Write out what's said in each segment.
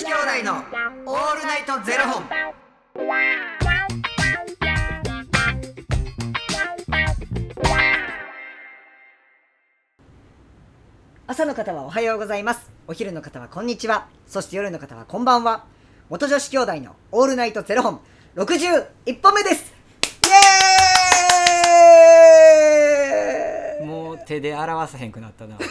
子兄弟のオールナイトゼロ本。朝の方はおはようございます。お昼の方はこんにちは。そして夜の方はこんばんは。元女子兄弟のオールナイトゼロ本。61本目です。イエーイ！もう手で表さへんくなったな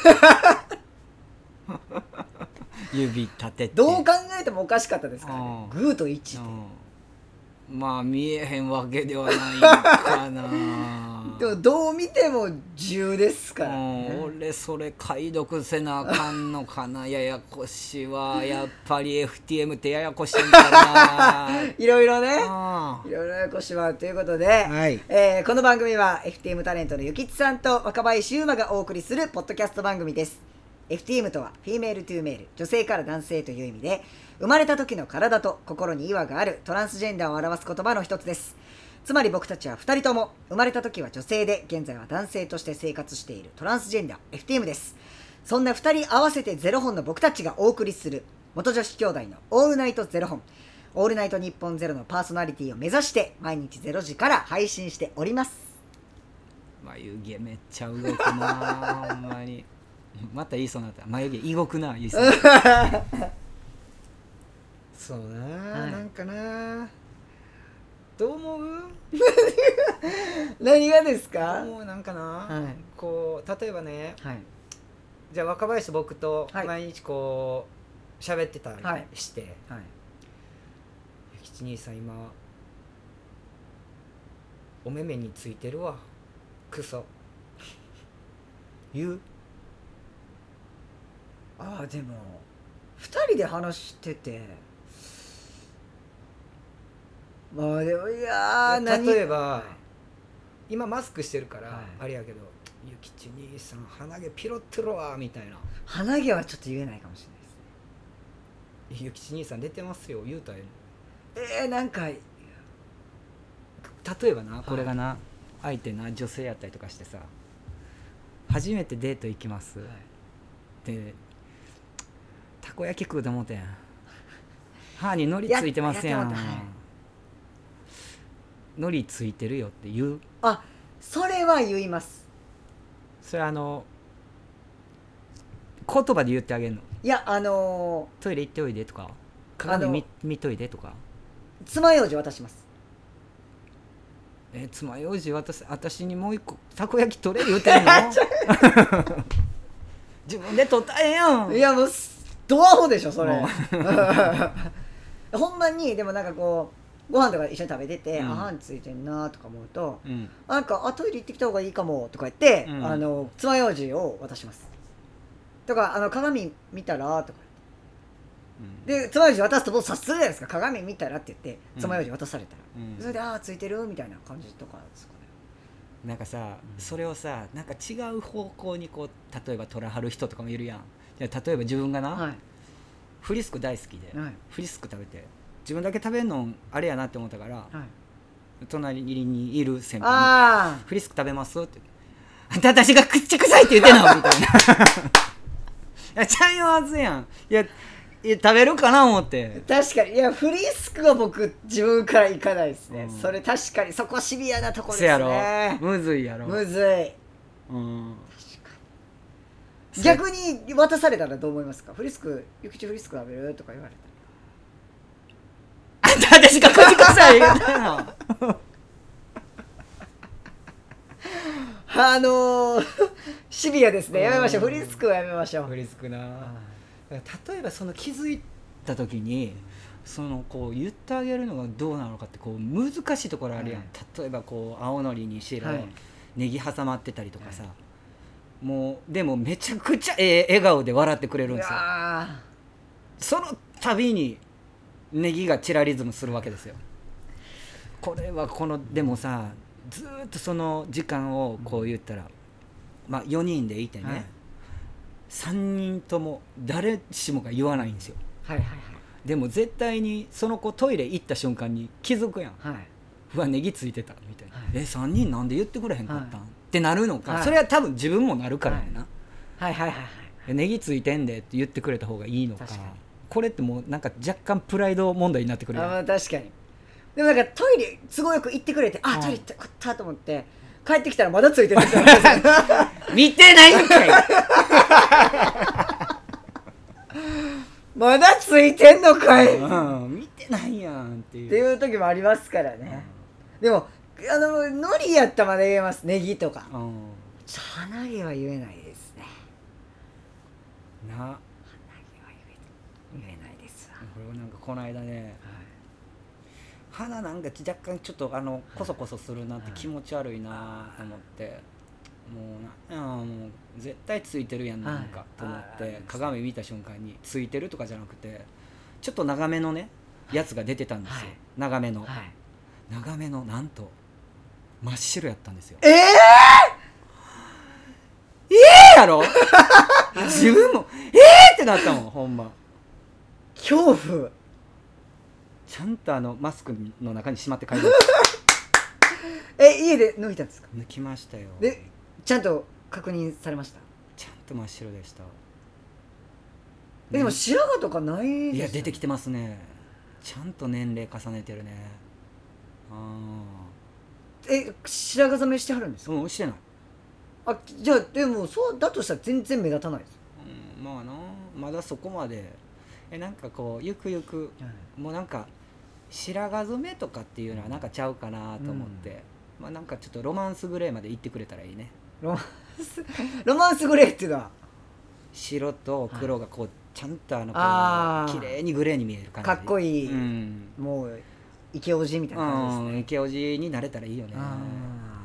指立てて。どう考えてもおかしかったですからね。うん。グーと1ってうん。まあ見えへんわけではないかな。でもどう見ても10ですからうん。ね俺それ解読せなあかんのかな。ややこしいわ。やっぱり FTM ってややこしいんだな。いろいろね。あいろいろややこしいわ。ということで、はい。えーこの番組は FTM タレントのゆきちさんと若林優馬がお送りするポッドキャスト番組です FTM とは female to male 女性から男性という意味で生まれた時の体と心に違和があるトランスジェンダーを表す言葉の一つです。つまり僕たちは2人とも生まれた時は女性で現在は男性として生活しているトランスジェンダー FTM です。そんな2人合わせてゼロ本の僕たちがお送りする元女子兄弟のオールナイトゼロ本。オールナイトニッポンゼロのパーソナリティを目指して毎日ゼロ時から配信しております。眉毛めっちゃ動くなほんまに。また言いそうになった。眉毛動くな言いそう。になったそうな、はい。なんかなどう思う？何がですどかう思う？なんかな、はい。こう例えばねはい。じゃあ若林と僕とはい。毎日こう喋ってたはい。りして、はい。ゆきち兄さん今お目目についてるわクソ。言う？ああでも2人で話してて。まあでもいやー何？例えば、はい。今マスクしてるから、はい。あれやけど「ゆきち兄さん鼻毛ピロってるわ」みたいな。鼻毛はちょっと言えないかもしれないですね「ゆきち兄さん出てますよ」言うたらええー、なんか例えばなこれがな、相手な女性やったりとかしてさ初めてデート行きます、でたこ焼き食うと思ってん。歯に海苔ついてますやん。ややってもうた。はい。海苔ついてるよって言う。あそれは言います。それあの言葉で言ってあげるの。いやあのトイレ行っておいでとか鏡見見といでとか。ー、爪楊枝渡します。え爪楊枝私私にもう一個たこ焼き取れ言うてんの？自分で取ったらええやん。いやもうすドアホでしょそれ。も ほんまにでもなんかこうご飯とか一緒に食べてて、うん。あ歯についてんなとか思うとうん。なんかあトイレ行ってきた方がいいかもとか言って、うん。あの爪楊枝を渡します。とかあの鏡見たらとかで爪楊枝渡すともう察するじゃないですか。鏡見たらって言ってうん。爪楊枝渡されたら、うん。それでああついてるみたいな感じとかですかね。なんかさ、それをさなんか違う方向にこう例えば取らはる人とかもいるやん例えば自分がな、はい。フリスク大好きで、はい。フリスク食べて自分だけ食べるのあれやなって思ったから、はい。隣にいる先輩にあ「フリスク食べます?」って「あんた私がくっちゃくさいって言ってんの?」みたいな「いやちゃいますやん。いやいや食べるかな思って。あ確かに。いやフリスクは僕自分から行かないですね、うん。それ確かにそこシビアなところですせやろ。ねむずいやろ。むずい。うん逆に渡されたらどう思いますか？フリスク「ゆきちフリスク食べる?」とか言われあんた私がくっちゃくさい言うたら あのー、シビアですね。やめましょう。うんフリスクはやめましょう。フリスクな。例えばその気づいた時にそのこう言ってあげるのがどうなのかってこう難しいところあるやん、はい。例えばこう青のりにしろ、はい。ネギ挟まってたりとかさ、もうでもめちゃくちゃええ笑顔で笑ってくれるんいですよ。やその度にネギがチラリズムするわけですよ。これはこのでもさずーっとその時間をこう言ったら、まあ4人でいてね、はい。3人とも誰しもが言わないんですよ。ーはいはい。でも絶対にその子トイレ行った瞬間に気づくやん。はい。はいうわネギついてたみたいな、はい。え3人なんで言ってくれへんかったん、はいってなるのか、はい。それは多分自分もなるからやな、はい。はいはいはいえネギついてんでって言ってくれた方がいいのか。これってもうなんか若干プライド問題になってくるあ確かに。でもなんかトイレ都合よく行ってくれてあうんトイレ行ってよかったと思って帰ってきたらまだついてる 見てないんかい。まだついてんのかい。っうん見てないやんっていう。ていう時もありますからね。でもあの海苔やったらまだ言えます。ネギとか。うん。鼻毛は言えないですね。な。鼻毛は言え言えないですわ。これなんかこの間ね鼻なんか若干ちょっとあのコソコソするなって気持ち悪いなと思って。もうなうんもう絶対ついてるやんなんかと思っはい。て鏡見た瞬間についてるとかじゃなくてちょっと長めのねやつが出てたんですよ、はい。長めの、はい。長めのなんと真っ白やったんですよ。ええええやろ？自分もええってなったもんほんま。恐怖。ちゃんとあのマスクの中にしまって帰りましえ家で抜いたんですか？た抜きましたよ。でちゃんと確認されました？ちゃんと真っ白でした。えでも白髪とかないですよいや出てきてますね。ちゃんと年齢重ねてるね。あえ白髪染めしてはるんですか？あうんしてない、あじゃあでもそうだとしたら全然目立たないです。うん、まあなまだそこまで。えなんかこうゆくゆくもうなんか白髪染めとかっていうのはなんかちゃうかなと思って、まあなんかちょっとロマンスグレーまで行ってくれたらいいね。ロマンス ロマンスグレーっていうのは？白と黒がこうちゃんとあのこう綺麗にグレーに見える感じ。かっこいい。うん、もう池おじみたいな感じですね、うん、池おじになれたらいいよね。あ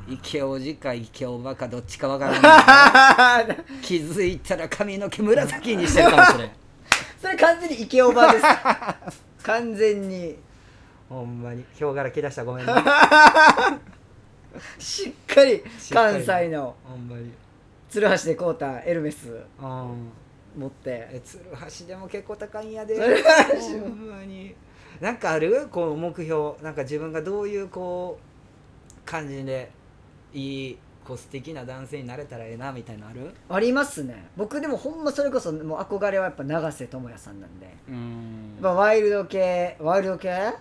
ー。池おじか池おばかどっちかわからない。気づいたら髪の毛紫にしてるかもしれん。それ完全に池おばです。完全に。ほんまに。ヒョウ柄着出したらごめんね。しっかりしっかり。関西の。ほんまに。鶴橋で買うたエルメス。うん。持って。え鶴橋でも結構高いんやで。鶴橋ほんまになんかある？こう目標。なんか自分がどういうこう感じでいいこう素敵な男性になれたらええなみたいなのある？ありますね。僕でもほんまそれこそもう憧れはやっぱ永瀬智也さんなんで、うん。まあ、ワイルド系。ワイルド系？な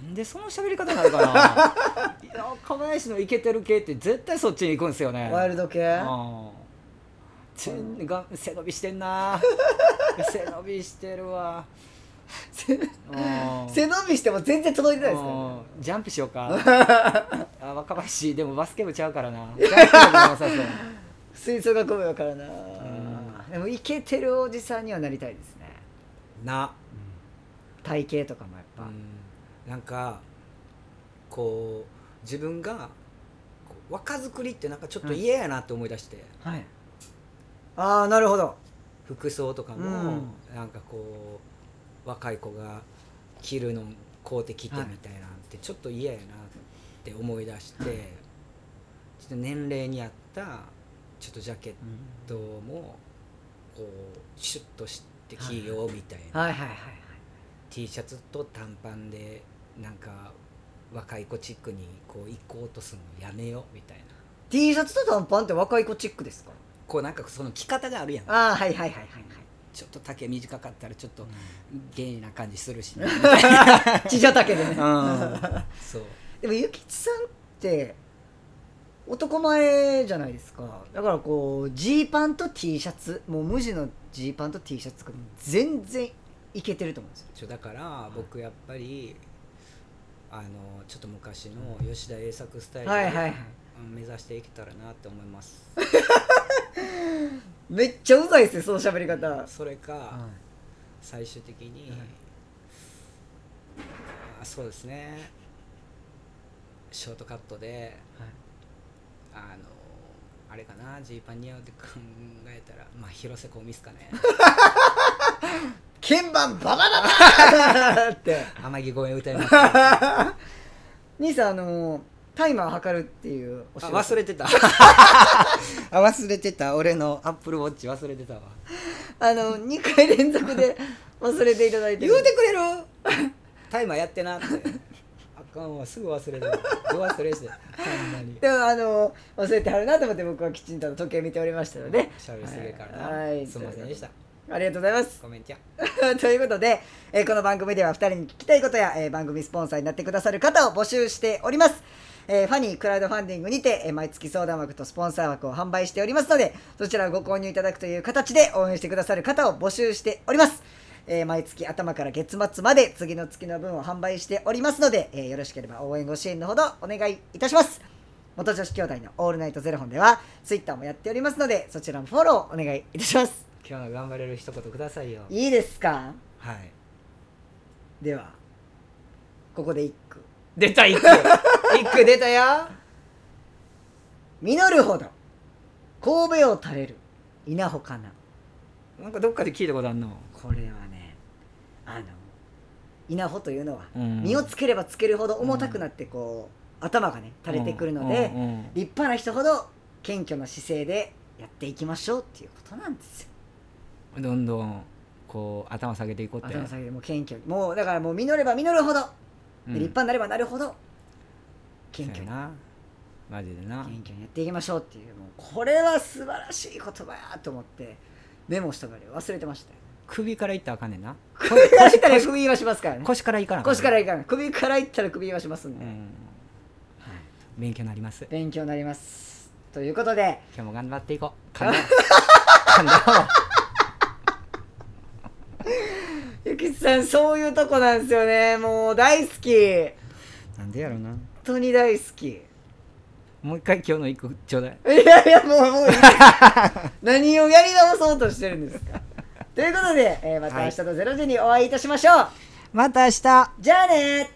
んでその喋り方になるかな？いや若林のイケてる系って絶対そっちに行くんですよね。ワイルド系？うん。ちんが背伸びしてんな。背伸びしてるわ背伸びしても全然届いてないですから、ね、うん。ジャンプしようか。あ若林でもバスケ部ちゃうからな。ジャンプでも良さそう。吹奏楽部やからな、んでもイケてるおじさんにはなりたいですね。な、体型とかもやっぱ、うん、なんかこう自分が若作りってなんかちょっと嫌やなって思い出して、はい。ああなるほど。服装とかも、うん。なんかこう若い子が着るの買うて着てみたいなんてちょっと嫌やなって思い出して、ちょっと年齢に合ったちょっとジャケットもこうシュッとして着ようみたいな、はい。はい。はい。はい。T シャツと短パンでなんか若い子チックにこう行こうとするのやめようみたいな。T シャツと短パンって若い子チックですか？こうなんかその着方があるやん。ああはい。はい。はい。はい。はいちょっと丈短かったらちょっとゲイな感じするしね。地上丈でね。うん。そう。でもゆきちさんって男前じゃないですか。だからこうジーパンと T シャツもう無地のジーパンと T シャツとか全然いけてると思うんですよ。だから僕やっぱりあのちょっと昔の吉田栄作スタイルで、はいはいはい。うん目指していけたらなって思います めっちゃうざいですねその喋り方。それか、最終的に、あそうですね。ショートカットで、あのあれかなジーパン似合うって考えたらまあ広瀬香美っすかね。鍵盤ババババって天城越え歌います兄さんあのタイマー測るっていうお仕あ事忘れてた。あ忘れてた。俺の。アップルウォッチ忘れてたわ。あの2回連続で忘れていただいて言うてくれる？タイマーやってなって。あかんわ。すぐ忘れるど忘れして。でもあの忘れてはるなと思って僕はきちんと時計見ておりましたので。しゃべりすぎるからな、はい。すいませんでしたありがとうございますごめんちゃ ということで、えーこの番組では2人に聞きたいことや、えー番組スポンサーになってくださる方を募集しております。えーファニークラウドファンディングにて、えー毎月相談枠とスポンサー枠を販売しておりますので、そちらをご購入いただくという形で応援してくださる方を募集しております。えー毎月頭から月末まで次の月の分を販売しておりますので、えーよろしければ応援ご支援のほどお願いいたします。元女子兄弟のオールナイトゼロ本では、ツイッターもやっておりますので、そちらもフォローお願いいたします。今日の頑張れる一言くださいよ。いいですか？はい。ではここで一句。出た一句。一句出たよ。実るほど神戸を垂れる稲穂かな。なんかどっかで聞いたことあんの？これはねあの稲穂というのは、うん。実をつければつけるほど重たくなってこう、頭がね垂れてくるので、うんうんうん。立派な人ほど謙虚な姿勢でやっていきましょうっていうことなんですよどんどんこう頭下げていこうって。頭下げてもう謙虚。にもうだからもう実れば実るほど、うん。で立派になればなるほど。謙虚。な。マジでな。謙虚にやっていきましょうっていうもうこれは素晴らしい言葉やと思ってメモしたから忘れてましたよ。首からいったらあかんねんな。首からいったら首言わしますからね。腰からいかなあかん腰からいかない首からいったら首言わしますんで、うん。勉強になります。勉強になります。ということで。今日も頑張っていこう。噛んださんそういうとこなんですよね。もう大好き。本なんでやろうな当に大好き。いもう一回今日の一個ちょうだい。やいやもうもういい。何をやり直そうとしてるんですか。ということで、えーまた明日の0時にお会いいたしましょう、また明日。じゃあね